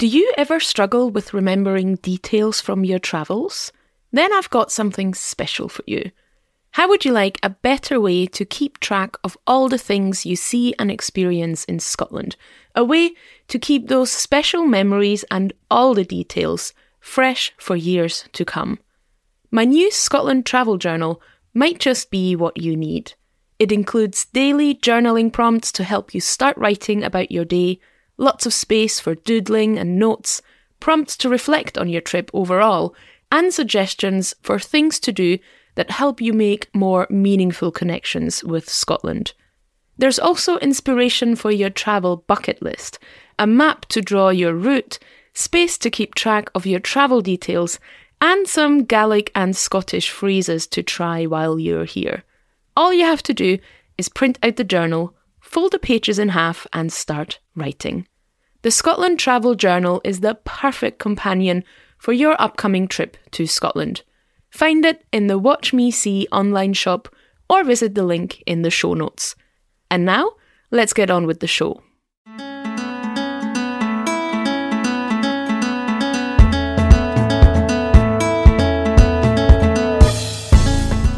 Do you ever struggle with remembering details from your travels? Then I've got something special for you. How would you like a better way to keep track of all the things you see and experience in Scotland? A way to keep those special memories and all the details fresh for years to come. My new Scotland travel journal might just be what you need. It includes daily journaling prompts to help you start writing about your day, lots of space for doodling and notes, prompts to reflect on your trip overall, and suggestions for things to do that help you make more meaningful connections with Scotland. There's also inspiration for your travel bucket list, a map to draw your route, space to keep track of your travel details, and some Gaelic and Scottish phrases to try while you're here. All you have to do is print out the journal, fold the pages in half, and start writing. The Scotland Travel Journal is the perfect companion for your upcoming trip to Scotland. Find it in the Watch Me See online shop or visit the link in the show notes. And now, let's get on with the show.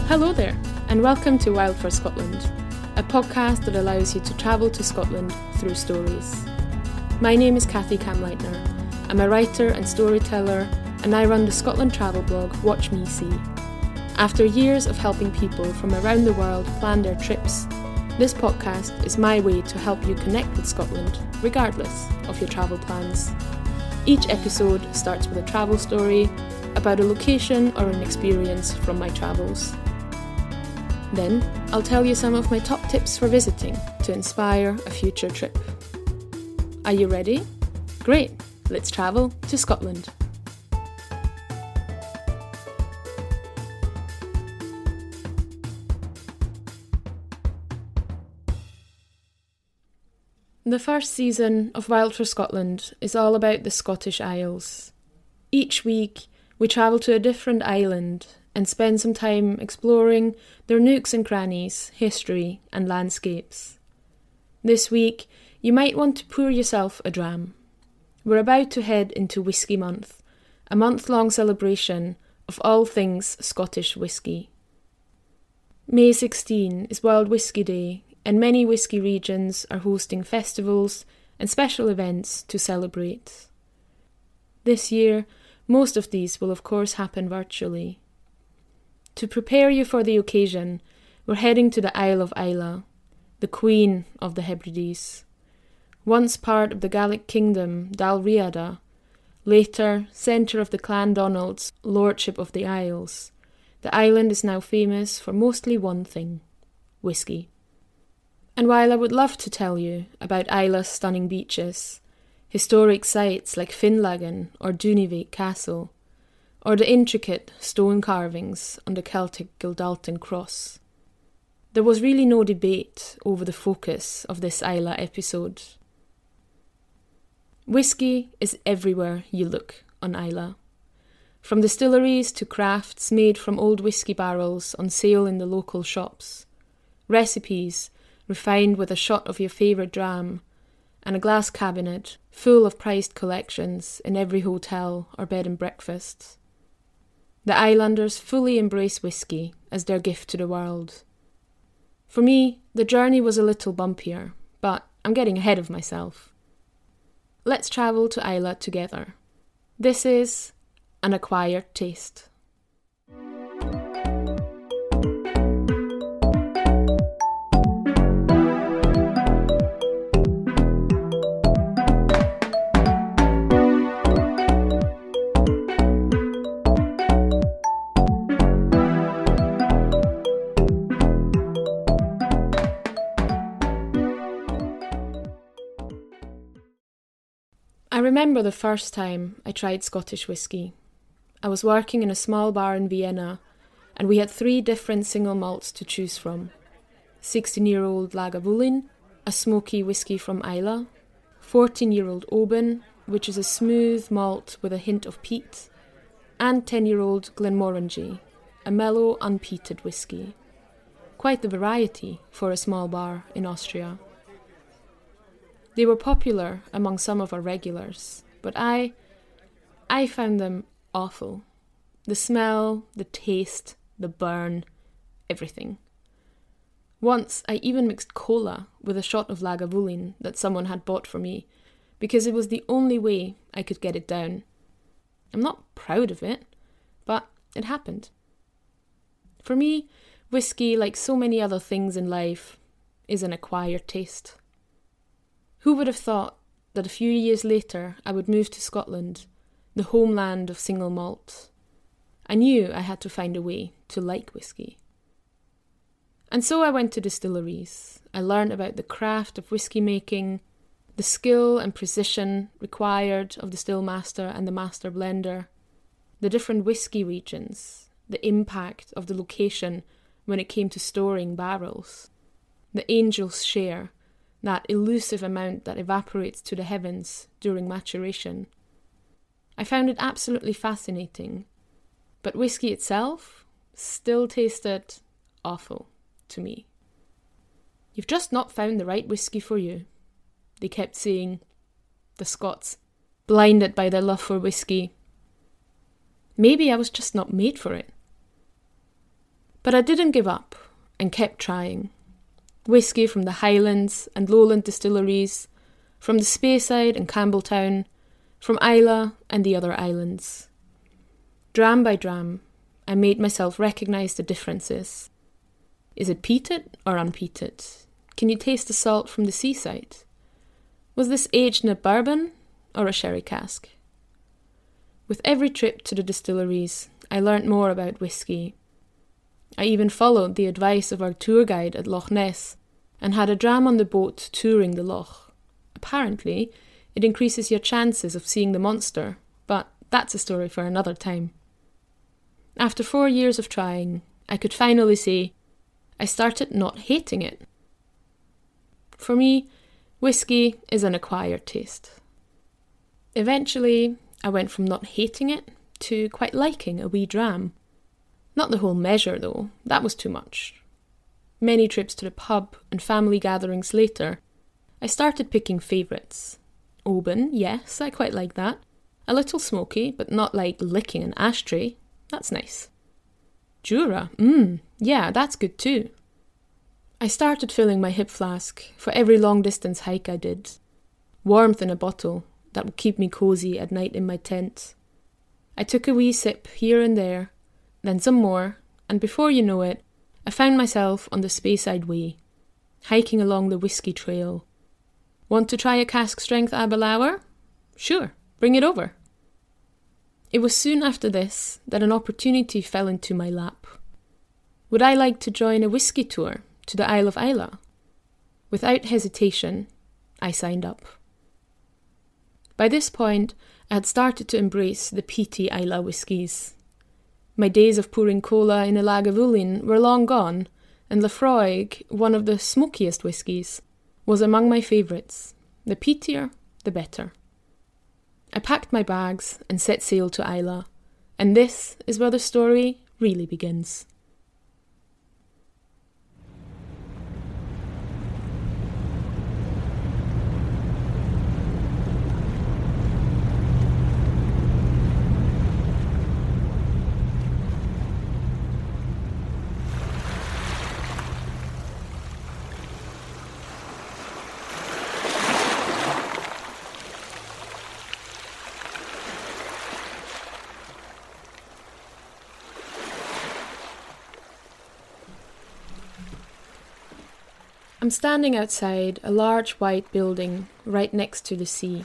Hello there, and welcome to Wild for Scotland, a podcast that allows you to travel to Scotland through stories. My name is Kathy Kamleitner. I'm a writer and storyteller and I run the Scotland travel blog Watch Me See. After years of helping people from around the world plan their trips, this podcast is my way to help you connect with Scotland, regardless of your travel plans. Each episode starts with a travel story about a location or an experience from my travels. Then, I'll tell you some of my top tips for visiting to inspire a future trip. Are you ready? Great, let's travel to Scotland. The first season of Wild for Scotland is all about the Scottish Isles. Each week, we travel to a different island and spend some time exploring their nooks and crannies, history, and landscapes. This week, you might want to pour yourself a dram. We're about to head into Whisky Month, a month long celebration of all things Scottish whisky. May 16 is World Whisky Day and many whisky regions are hosting festivals and special events to celebrate. This year, most of these will of course happen virtually. To prepare you for the occasion, we're heading to the Isle of Islay, the Queen of the Hebrides. Once part of the Gaelic kingdom Dalriada, later centre of the Clan Donald's Lordship of the Isles, the island is now famous for mostly one thing whisky. And while I would love to tell you about Islay's stunning beaches, historic sites like Finlaggan or Dunyvaig Castle, or the intricate stone carvings on the Celtic Kildalton cross, there was really no debate over the focus of this Islay episode. Whisky is everywhere you look on Islay. From distilleries to crafts made from old whisky barrels on sale in the local shops, recipes refined with a shot of your favourite dram, and a glass cabinet full of prized collections in every hotel or bed and breakfast. The islanders fully embrace whisky as their gift to the world. For me, the journey was a little bumpier, but I'm getting ahead of myself. Let's travel to Islay together. This is an acquired taste. Remember the first time I tried Scottish whisky. I was working in a small bar in Vienna, and we had three different single malts to choose from 16 year old Lagavulin, a smoky whisky from Islay, 14 year old Oban, which is a smooth malt with a hint of peat, and 10 year old Glenmorangie, a mellow, unpeated whisky. Quite the variety for a small bar in Austria. They were popular among some of our regulars, but I I found them awful. The smell, the taste, the burn, everything. Once I even mixed cola with a shot of Lagavulin that someone had bought for me, because it was the only way I could get it down. I'm not proud of it, but it happened. For me, whiskey, like so many other things in life, is an acquired taste. Who would have thought that a few years later I would move to Scotland, the homeland of single malt? I knew I had to find a way to like whiskey. And so I went to distilleries. I learned about the craft of whiskey making, the skill and precision required of the still master and the master blender, the different whiskey regions, the impact of the location when it came to storing barrels, the angel's share, that elusive amount that evaporates to the heavens during maturation. I found it absolutely fascinating, but whiskey itself still tasted awful to me. You've just not found the right whiskey for you, they kept saying. The Scots, blinded by their love for whiskey. Maybe I was just not made for it. But I didn't give up and kept trying. Whisky from the Highlands and Lowland distilleries, from the Speyside and Campbeltown, from Islay and the other islands. Dram by dram, I made myself recognise the differences. Is it peated or unpeated? Can you taste the salt from the seaside? Was this aged in a bourbon or a sherry cask? With every trip to the distilleries, I learnt more about whisky I even followed the advice of our tour guide at Loch Ness and had a dram on the boat touring the loch. Apparently, it increases your chances of seeing the monster, but that's a story for another time. After four years of trying, I could finally say I started not hating it. For me, whiskey is an acquired taste. Eventually, I went from not hating it to quite liking a wee dram. Not the whole measure, though, that was too much. Many trips to the pub and family gatherings later, I started picking favourites. Oban, yes, I quite like that. A little smoky, but not like licking an ashtray. That's nice. Jura, mmm, yeah, that's good too. I started filling my hip flask for every long distance hike I did. Warmth in a bottle that would keep me cosy at night in my tent. I took a wee sip here and there then some more, and before you know it, I found myself on the Speyside Way, hiking along the Whiskey Trail. Want to try a cask strength Aberlour? Sure, bring it over. It was soon after this that an opportunity fell into my lap. Would I like to join a whiskey tour to the Isle of Islay? Without hesitation, I signed up. By this point, I had started to embrace the peaty Islay whiskies my days of pouring cola in a Lagavulin were long gone, and Laphroaig, one of the smokiest whiskies, was among my favourites. The peatier, the better. I packed my bags and set sail to Islay, and this is where the story really begins. I'm standing outside a large white building right next to the sea.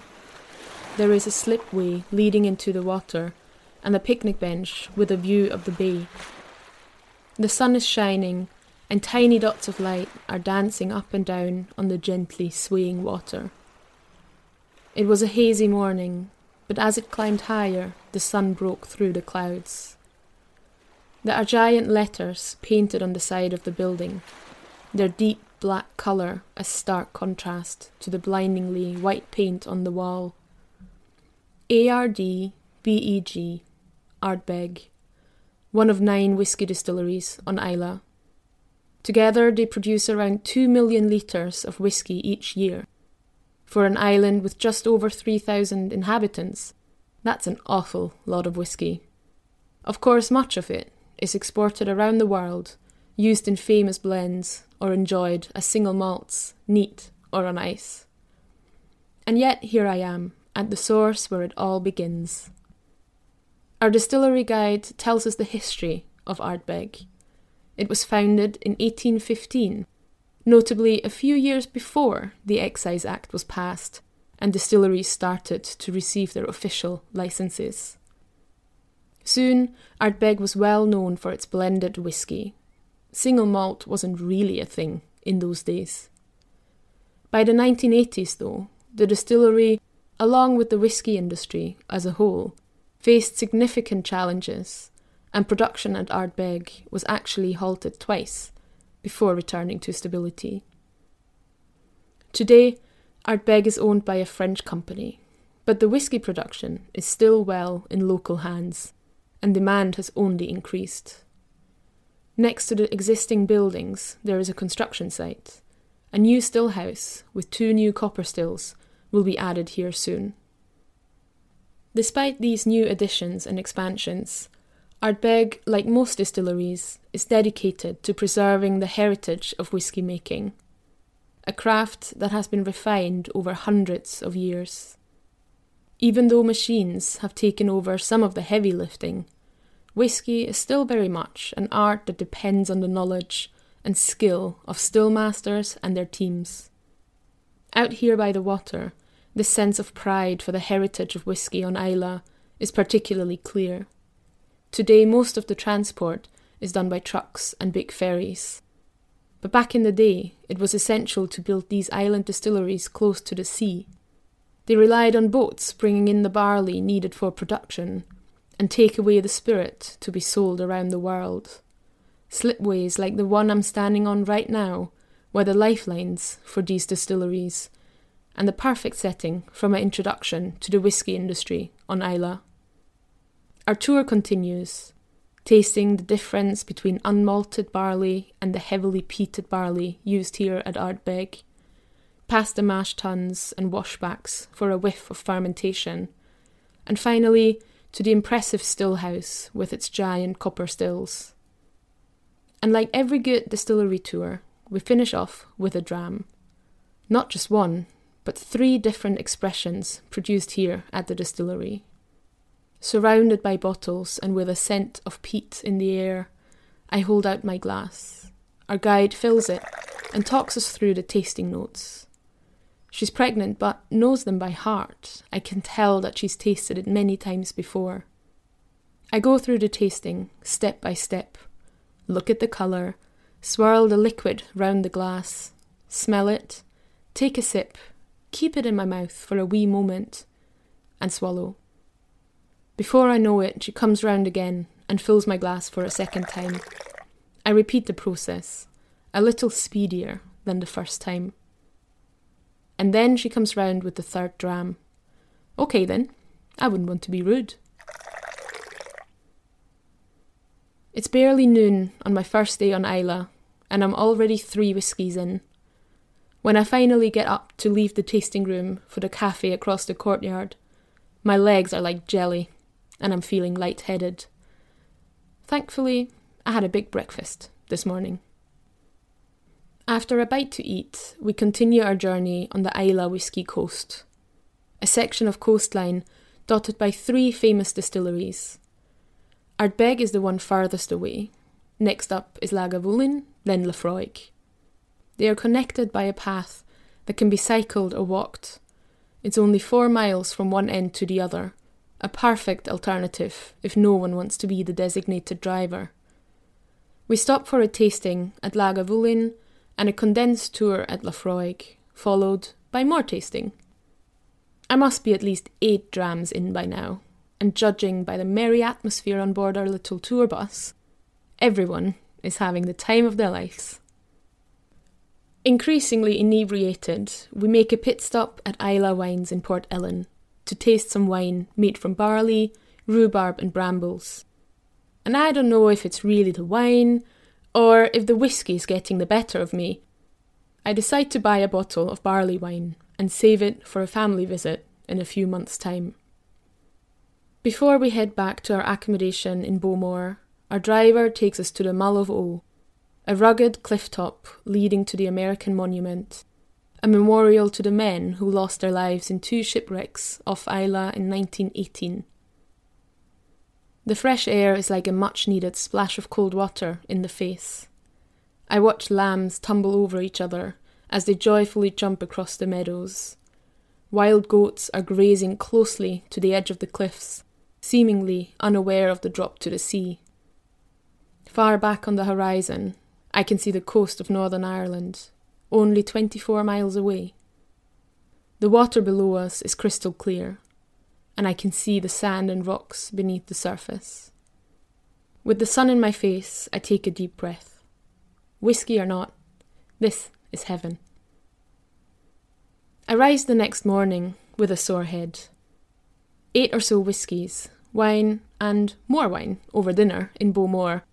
There is a slipway leading into the water and a picnic bench with a view of the bay. The sun is shining, and tiny dots of light are dancing up and down on the gently swaying water. It was a hazy morning, but as it climbed higher, the sun broke through the clouds. There are giant letters painted on the side of the building, their deep black colour a stark contrast to the blindingly white paint on the wall. ARD BEG, Ardbeg, one of nine whisky distilleries on Islay. Together, they produce around 2 million litres of whisky each year. For an island with just over 3,000 inhabitants, that's an awful lot of whisky. Of course, much of it is exported around the world, used in famous blends, or enjoyed as single malts, neat or on ice. And yet here I am, at the source where it all begins. Our distillery guide tells us the history of Ardbeg. It was founded in 1815, notably a few years before the Excise Act was passed and distilleries started to receive their official licenses. Soon, Ardbeg was well known for its blended whisky. Single malt wasn't really a thing in those days. By the 1980s, though, the distillery, along with the whisky industry as a whole, faced significant challenges, and production at Ardbeg was actually halted twice before returning to stability. Today, Ardbeg is owned by a French company, but the whisky production is still well in local hands, and demand has only increased. Next to the existing buildings, there is a construction site. A new still house with two new copper stills will be added here soon. Despite these new additions and expansions, Ardbeg, like most distilleries, is dedicated to preserving the heritage of whisky making a craft that has been refined over hundreds of years. Even though machines have taken over some of the heavy lifting, whisky is still very much an art that depends on the knowledge and skill of still masters and their teams. Out here by the water, this sense of pride for the heritage of whisky on Islay is particularly clear. Today, most of the transport is done by trucks and big ferries. But back in the day, it was essential to build these island distilleries close to the sea. They relied on boats bringing in the barley needed for production and take away the spirit to be sold around the world. Slipways like the one I'm standing on right now were the lifelines for these distilleries and the perfect setting for my introduction to the whisky industry on Islay. Our tour continues, tasting the difference between unmalted barley and the heavily peated barley used here at Ardbeg, past the mash tuns and washbacks for a whiff of fermentation, and finally to the impressive still house with its giant copper stills. And like every good distillery tour, we finish off with a dram. Not just one, but three different expressions produced here at the distillery. Surrounded by bottles and with a scent of peat in the air, I hold out my glass. Our guide fills it and talks us through the tasting notes. She's pregnant but knows them by heart. I can tell that she's tasted it many times before. I go through the tasting, step by step. Look at the colour, swirl the liquid round the glass, smell it, take a sip, keep it in my mouth for a wee moment, and swallow. Before I know it, she comes round again and fills my glass for a second time. I repeat the process, a little speedier than the first time. And then she comes round with the third dram. Okay then, I wouldn't want to be rude. It's barely noon on my first day on Islay, and I'm already three whiskies in. When I finally get up to leave the tasting room for the cafe across the courtyard, my legs are like jelly and I'm feeling light-headed. Thankfully, I had a big breakfast this morning. After a bite to eat, we continue our journey on the Islay Whisky Coast, a section of coastline dotted by three famous distilleries. Ardbeg is the one farthest away. Next up is Lagavulin, then Laphroaig. They are connected by a path that can be cycled or walked. It's only four miles from one end to the other, a perfect alternative if no one wants to be the designated driver. We stop for a tasting at Lagavulin and a condensed tour at Laphroaig, followed by more tasting. I must be at least eight drams in by now, and judging by the merry atmosphere on board our little tour bus, everyone is having the time of their lives. Increasingly inebriated, we make a pit stop at Islay Wines in Port Ellen to taste some wine made from barley, rhubarb, and brambles. And I don't know if it's really the wine or if the whisky is getting the better of me. I decide to buy a bottle of barley wine and save it for a family visit in a few months' time. Before we head back to our accommodation in Bowmore, our driver takes us to the Mull of Oa, a rugged cliff top leading to the American Monument, a memorial to the men who lost their lives in two shipwrecks off Islay in 1918. The fresh air is like a much needed splash of cold water in the face. I watch lambs tumble over each other as they joyfully jump across the meadows. Wild goats are grazing closely to the edge of the cliffs, seemingly unaware of the drop to the sea. Far back on the horizon, I can see the coast of Northern Ireland, only 24 miles away. The water below us is crystal clear, and I can see the sand and rocks beneath the surface. With the sun in my face, I take a deep breath. Whisky or not, this is heaven. I rise the next morning with a sore head. Eight or so whiskies, wine, and more wine over dinner in Bowmore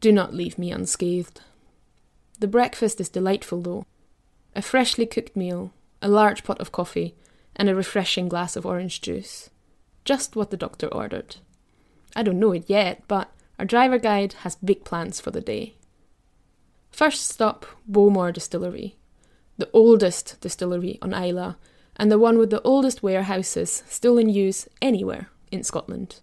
do not leave me unscathed. The breakfast is delightful, though. A freshly cooked meal, a large pot of coffee, and a refreshing glass of orange juice. Just what the doctor ordered. I don't know it yet, but our driver guide has big plans for the day. First stop, Bowmore Distillery, the oldest distillery on Islay, and the one with the oldest warehouses still in use anywhere in Scotland.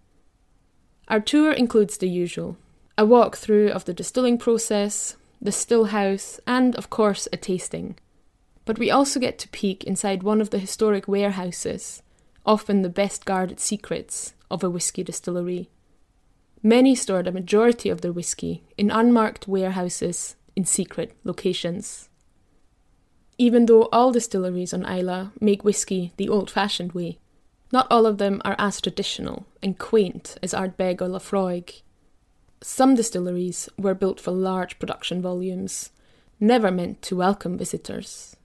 Our tour includes the usual a walk through of the distilling process, the still house, and, of course, a tasting. But we also get to peek inside one of the historic warehouses, often the best guarded secrets of a whisky distillery. Many store the majority of their whisky in unmarked warehouses in secret locations. Even though all distilleries on Islay make whisky the old fashioned way, not all of them are as traditional and quaint as Ardbeg or Laphroaig. Some distilleries were built for large production volumes, never meant to welcome visitors.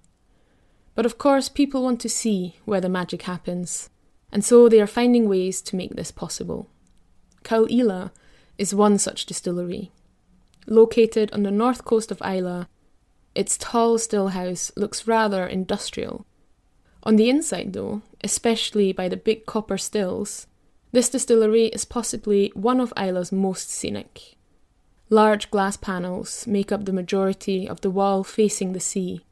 But of course, people want to see where the magic happens, and so they are finding ways to make this possible. Caol Ila is one such distillery. Located on the north coast of Islay, its tall still house looks rather industrial. On the inside, though, especially by the big copper stills, this distillery is possibly one of Islay's most scenic. Large glass panels make up the majority of the wall facing the sea.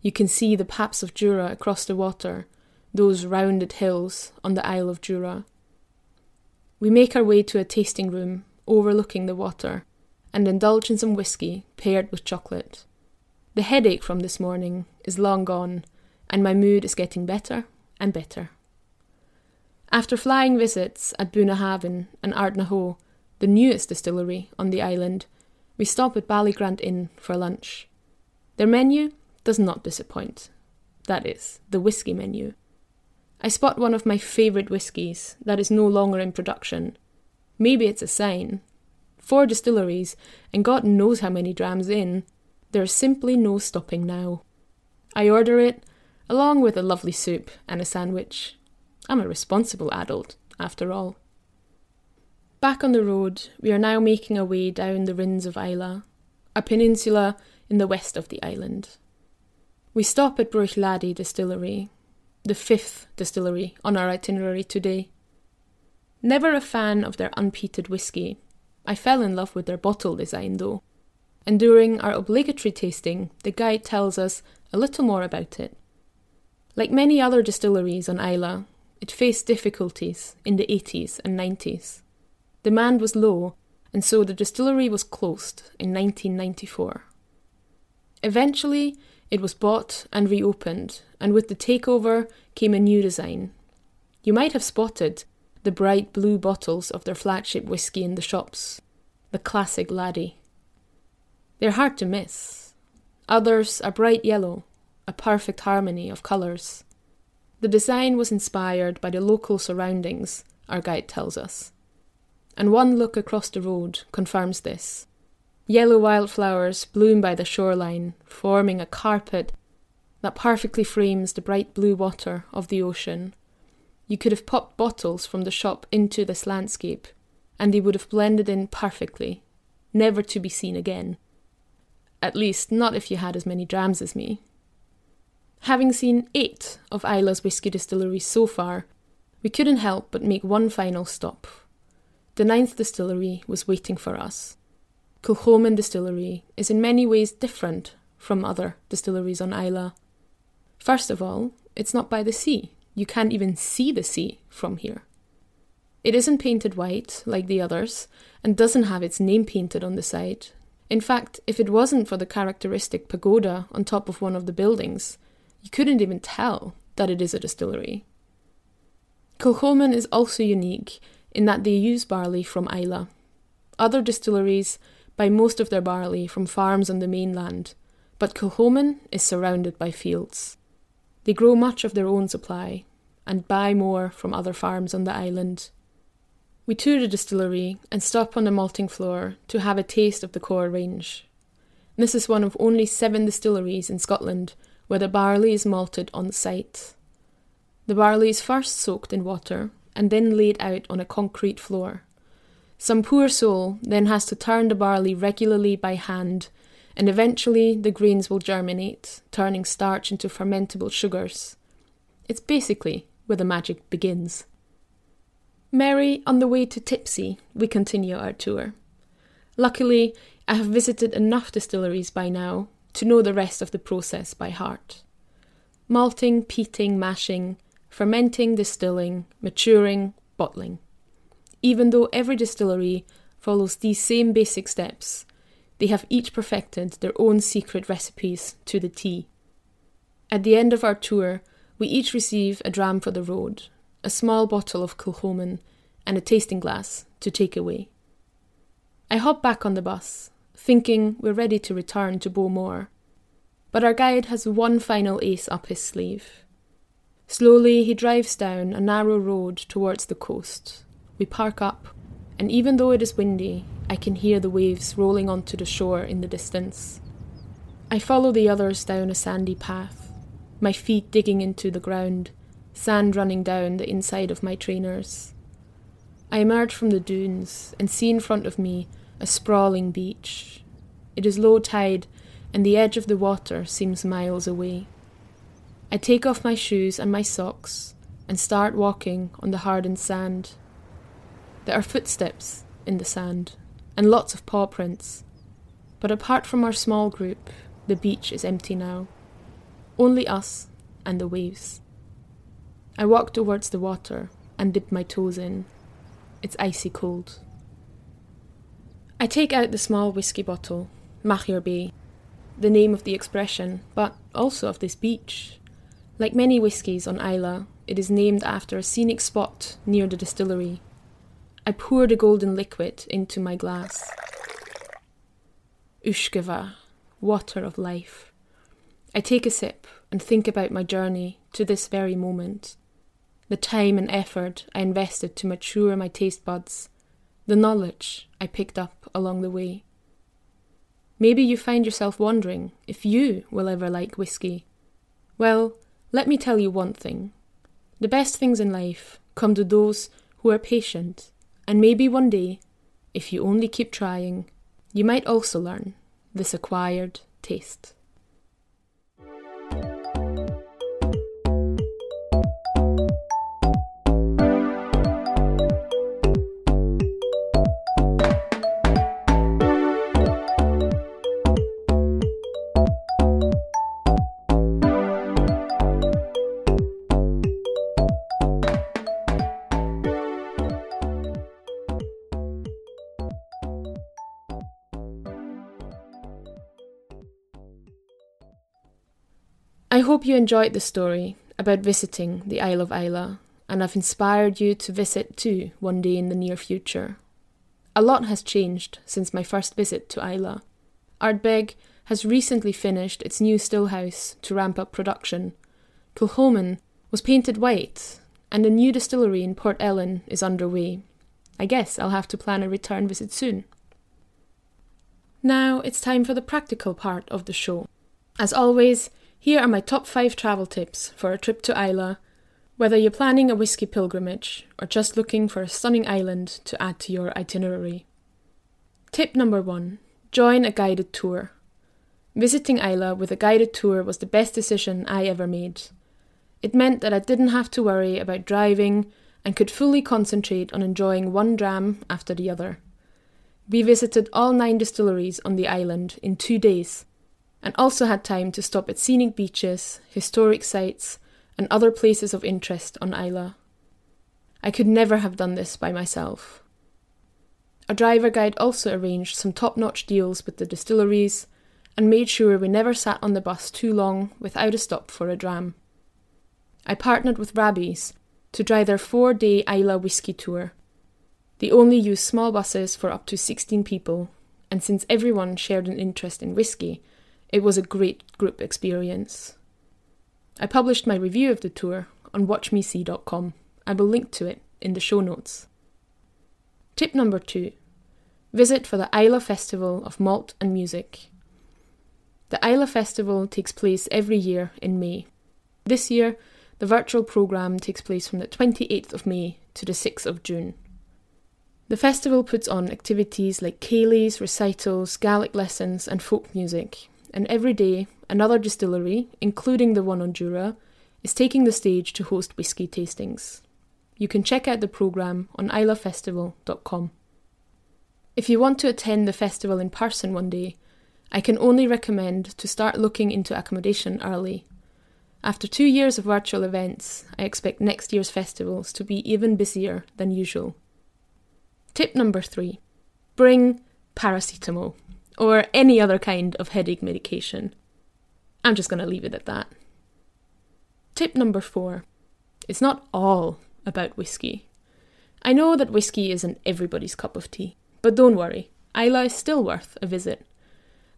You can see the paps of Jura across the water, those rounded hills on the Isle of Jura. We make our way to a tasting room overlooking the water and indulge in some whisky paired with chocolate. The headache from this morning is long gone, and my mood is getting better and better. After flying visits at Bunnahabhain and Ardnahoe, the newest distillery on the island, we stop at Ballygrant Inn for lunch. Their menu does not disappoint. That is, the whisky menu. I spot one of my favourite whiskies that is no longer in production. Maybe it's a sign. Four distilleries, and God knows how many drams in. There is simply no stopping now. I order it, along with a lovely soup and a sandwich. I'm a responsible adult, after all. Back on the road, we are now making our way down the Rins of Islay, a peninsula in the west of the island. We stop at Bruichladdich Distillery, the fifth distillery on our itinerary today. Never a fan of their unpeated whisky, I fell in love with their bottle design though, and during our obligatory tasting, the guide tells us a little more about it. Like many other distilleries on Islay, it faced difficulties in the 80s and 90s. Demand was low, and so the distillery was closed in 1994. Eventually, it was bought and reopened, and with the takeover came a new design. You might have spotted the bright blue bottles of their flagship whisky in the shops, the classic laddie. They're hard to miss. Others are bright yellow, a perfect harmony of colours. The design was inspired by the local surroundings, our guide tells us. And one look across the road confirms this. Yellow wildflowers bloom by the shoreline, forming a carpet that perfectly frames the bright blue water of the ocean. You could have popped bottles from the shop into this landscape, and they would have blended in perfectly, never to be seen again. At least, not if you had as many drams as me. Having seen eight of Islay's whisky distilleries so far, we couldn't help but make one final stop. The ninth distillery was waiting for us. Kilchoman Distillery is in many ways different from other distilleries on Islay. First of all, it's not by the sea. You can't even see the sea from here. It isn't painted white like the others and doesn't have its name painted on the side. In fact, if it wasn't for the characteristic pagoda on top of one of the buildings, you couldn't even tell that it is a distillery. Kilchoman is also unique in that they use barley from Islay. Other distilleries buy most of their barley from farms on the mainland, but Kilchoman is surrounded by fields. They grow much of their own supply and buy more from other farms on the island. We tour the distillery and stop on the malting floor to have a taste of the core range. This is one of only seven distilleries in Scotland where the barley is malted on site. The barley is first soaked in water and then laid out on a concrete floor. Some poor soul then has to turn the barley regularly by hand, and eventually the grains will germinate, turning starch into fermentable sugars. It's basically where the magic begins. Merry on the way to Tipsy, we continue our tour. Luckily, I have visited enough distilleries by now to know the rest of the process by heart. Malting, peating, mashing, fermenting, distilling, maturing, bottling. Even though every distillery follows these same basic steps, they have each perfected their own secret recipes to the T. At the end of our tour, we each receive a dram for the road, a small bottle of Kilchoman, and a tasting glass to take away. I hop back on the bus, thinking we're ready to return to Bowmore. But our guide has one final ace up his sleeve. Slowly, he drives down a narrow road towards the coast. We park up, and even though it is windy, I can hear the waves rolling onto the shore in the distance. I follow the others down a sandy path, my feet digging into the ground, sand running down the inside of my trainers. I emerge from the dunes and see in front of me a sprawling beach. It is low tide, and the edge of the water seems miles away. I take off my shoes and my socks and start walking on the hardened sand. There are footsteps in the sand and lots of paw prints, but apart from our small group, the beach is empty now. Only us and the waves. I walk towards the water and dip my toes in. It's icy cold. I take out the small whisky bottle, Machir Bay, the name of the expression, but also of this beach. Like many whiskies on Islay, it is named after a scenic spot near the distillery. I pour the golden liquid into my glass. Uisge beatha, water of life. I take a sip and think about my journey to this very moment. The time and effort I invested to mature my taste buds, the knowledge I picked up along the way. Maybe you find yourself wondering if you will ever like whiskey. Well, let me tell you one thing the best things in life come to those who are patient, and maybe one day, if you only keep trying, you might also learn this acquired taste. Hope you enjoyed the story about visiting the Isle of Islay and I've inspired you to visit too one day in the near future. A lot has changed since my first visit to Islay. Ardbeg has recently finished its new stillhouse to ramp up production. Kilchoman was painted white, and a new distillery in Port Ellen is underway. I guess I'll have to plan a return visit soon. Now it's time for the practical part of the show. As always, here are my top 5 travel tips for a trip to Islay, whether you're planning a whiskey pilgrimage or just looking for a stunning island to add to your itinerary. Tip number 1 Join a guided tour. Visiting Islay with a guided tour was the best decision I ever made. It meant that I didn't have to worry about driving and could fully concentrate on enjoying one dram after the other. We visited all nine distilleries on the island in two days and also had time to stop at scenic beaches, historic sites, and other places of interest on Islay. I could never have done this by myself. A driver guide also arranged some top notch deals with the distilleries and made sure we never sat on the bus too long without a stop for a dram. I partnered with Rabbies to drive their four day Islay whisky tour. They only use small buses for up to 16 people, and since everyone shared an interest in whisky, it was a great group experience. I published my review of the tour on watchmesee.com. I will link to it in the show notes. Tip number two visit for the Islay Festival of Malt and Music. The Islay Festival takes place every year in May. This year, the virtual programme takes place from the 28th of May to the 6th of June. The festival puts on activities like ceilidhs, recitals, Gaelic lessons, and folk music, and every day another distillery, including the one on Jura, is taking the stage to host whisky tastings. You can check out the programme on islayfestival.com. If you want to attend the festival in person one day, I can only recommend to start looking into accommodation early. After two years of virtual events, I expect next year's festivals to be even busier than usual. Tip number three bring paracetamol or any other kind of headache medication. I'm just going to leave it at that. Tip number four it's not all about whiskey. I know that whiskey isn't everybody's cup of tea, but don't worry, Islay is still worth a visit.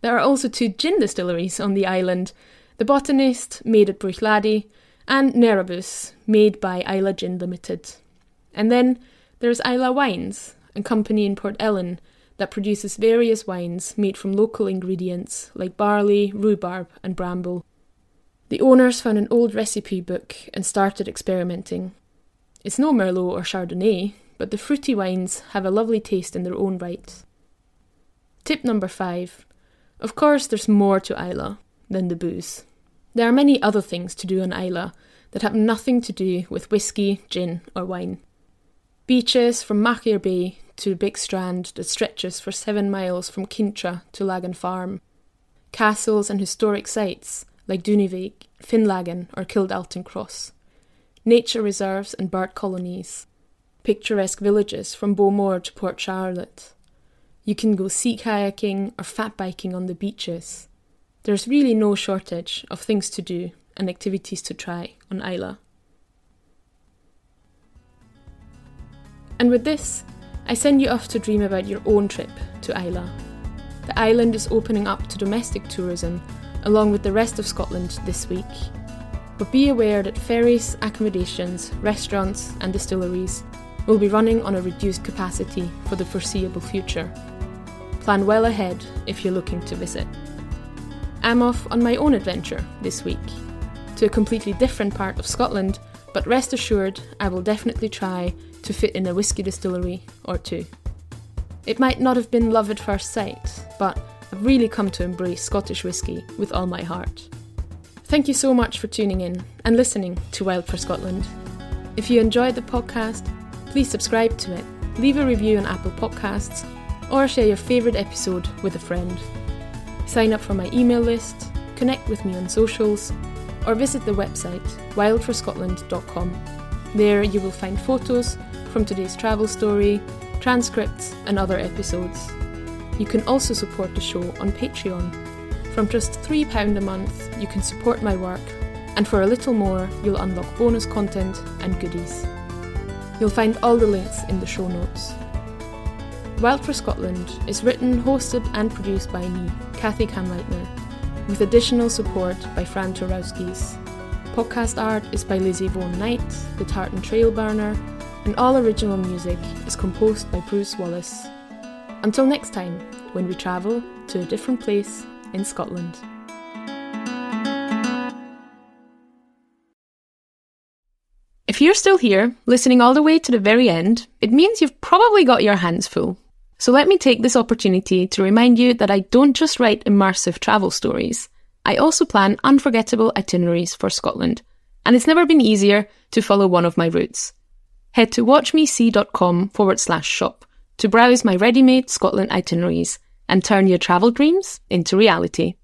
There are also two gin distilleries on the island The Botanist, made at Bruichladdich, and Nerabus, made by Islay Gin Limited. And then there's Islay Wines, a company in Port Ellen that produces various wines made from local ingredients like barley, rhubarb, and bramble. The owners found an old recipe book and started experimenting. It's no Merlot or Chardonnay, but the fruity wines have a lovely taste in their own right. Tip number five of course, there's more to Islay than the booze. There are many other things to do on Islay that have nothing to do with whisky, gin, or wine. Beaches from Machair Bay to the big strand that stretches for seven miles from Kintra to Laggan Farm. Castles and historic sites like Dunyvaig, Finlaggan, or Kildalton Cross. Nature reserves and bird colonies. Picturesque villages from Bowmore to Port Charlotte. You can go sea kayaking or fat biking on the beaches. There's really no shortage of things to do and activities to try on Islay. And with this, I send you off to dream about your own trip to Islay. The island is opening up to domestic tourism along with the rest of Scotland this week. But be aware that ferries, accommodations, restaurants, and distilleries will be running on a reduced capacity for the foreseeable future. Plan well ahead if you're looking to visit. I'm off on my own adventure this week to a completely different part of Scotland, but rest assured I will definitely try to fit in a whisky distillery or two. It might not have been love at first sight, but I've really come to embrace Scottish whisky with all my heart. Thank you so much for tuning in and listening to Wild for Scotland. If you enjoyed the podcast, please subscribe to it, leave a review on Apple Podcasts, or share your favourite episode with a friend. Sign up for my email list, connect with me on socials, or visit the website wildforscotland.com. There you will find photos from today's travel story, transcripts, and other episodes. You can also support the show on Patreon. From just £3 a month, you can support my work, and for a little more, you'll unlock bonus content and goodies. You'll find all the links in the show notes. Wild for Scotland is written, hosted, and produced by me, Kathy Kamleitner, with additional support by Fran Torowskis. Podcast art is by Lizzie Vaughan Knight, the Tartan Trail Burner, and all original music is composed by Bruce Wallace. Until next time, when we travel to a different place in Scotland. If you're still here, listening all the way to the very end, it means you've probably got your hands full. So let me take this opportunity to remind you that I don't just write immersive travel stories. I also plan unforgettable itineraries for Scotland, and it's never been easier to follow one of my routes. Head to watchmesee.com forward slash shop to browse my ready made Scotland itineraries and turn your travel dreams into reality.